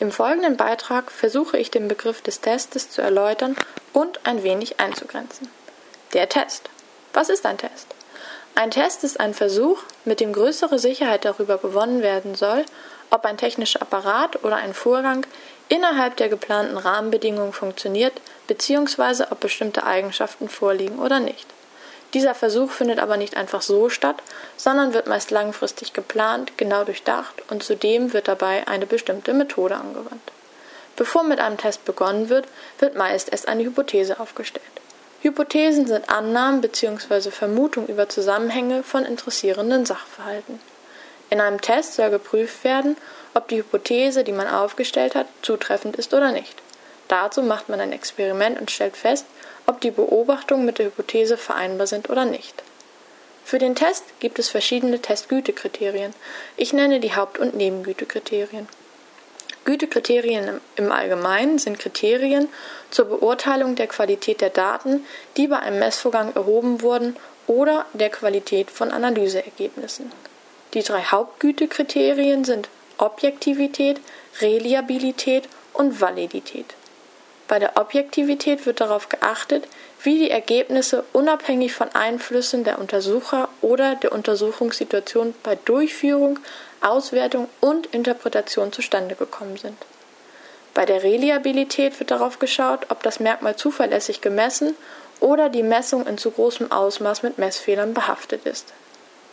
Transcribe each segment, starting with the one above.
Im folgenden Beitrag versuche ich den Begriff des Testes zu erläutern und ein wenig einzugrenzen. Der Test. Was ist ein Test? Ein Test ist ein Versuch, mit dem größere Sicherheit darüber gewonnen werden soll, ob ein technischer Apparat oder ein Vorgang innerhalb der geplanten Rahmenbedingungen funktioniert bzw. ob bestimmte Eigenschaften vorliegen oder nicht. Dieser Versuch findet aber nicht einfach so statt, sondern wird meist langfristig geplant, genau durchdacht und zudem wird dabei eine bestimmte Methode angewandt. Bevor mit einem Test begonnen wird, wird meist erst eine Hypothese aufgestellt. Hypothesen sind Annahmen bzw. Vermutungen über Zusammenhänge von interessierenden Sachverhalten. In einem Test soll geprüft werden, ob die Hypothese, die man aufgestellt hat, zutreffend ist oder nicht. Dazu macht man ein Experiment und stellt fest, ob die Beobachtungen mit der Hypothese vereinbar sind oder nicht. Für den Test gibt es verschiedene Testgütekriterien. Ich nenne die Haupt- und Nebengütekriterien. Gütekriterien im Allgemeinen sind Kriterien zur Beurteilung der Qualität der Daten, die bei einem Messvorgang erhoben wurden, oder der Qualität von Analyseergebnissen. Die drei Hauptgütekriterien sind Objektivität, Reliabilität und Validität. Bei der Objektivität wird darauf geachtet, wie die Ergebnisse unabhängig von Einflüssen der Untersucher oder der Untersuchungssituation bei Durchführung, Auswertung und Interpretation zustande gekommen sind. Bei der Reliabilität wird darauf geschaut, ob das Merkmal zuverlässig gemessen oder die Messung in zu großem Ausmaß mit Messfehlern behaftet ist.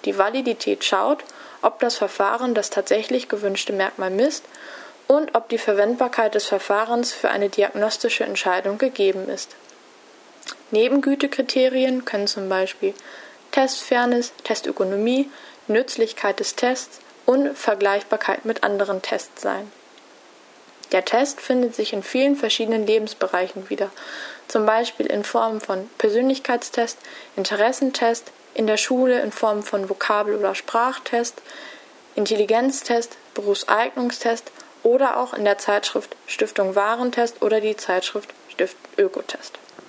Die Validität schaut, ob das Verfahren das tatsächlich gewünschte Merkmal misst und ob die Verwendbarkeit des Verfahrens für eine diagnostische Entscheidung gegeben ist. Nebengütekriterien können zum Beispiel Testfairness, Testökonomie, Nützlichkeit des Tests und Vergleichbarkeit mit anderen Tests sein. Der Test findet sich in vielen verschiedenen Lebensbereichen wieder, zum Beispiel in Form von Persönlichkeitstest, Interessentest, in der Schule in Form von Vokabel- oder Sprachtest, Intelligenztest, Berufseignungstest oder auch in der Zeitschrift Stiftung Warentest oder die Zeitschrift Stift Ökotest.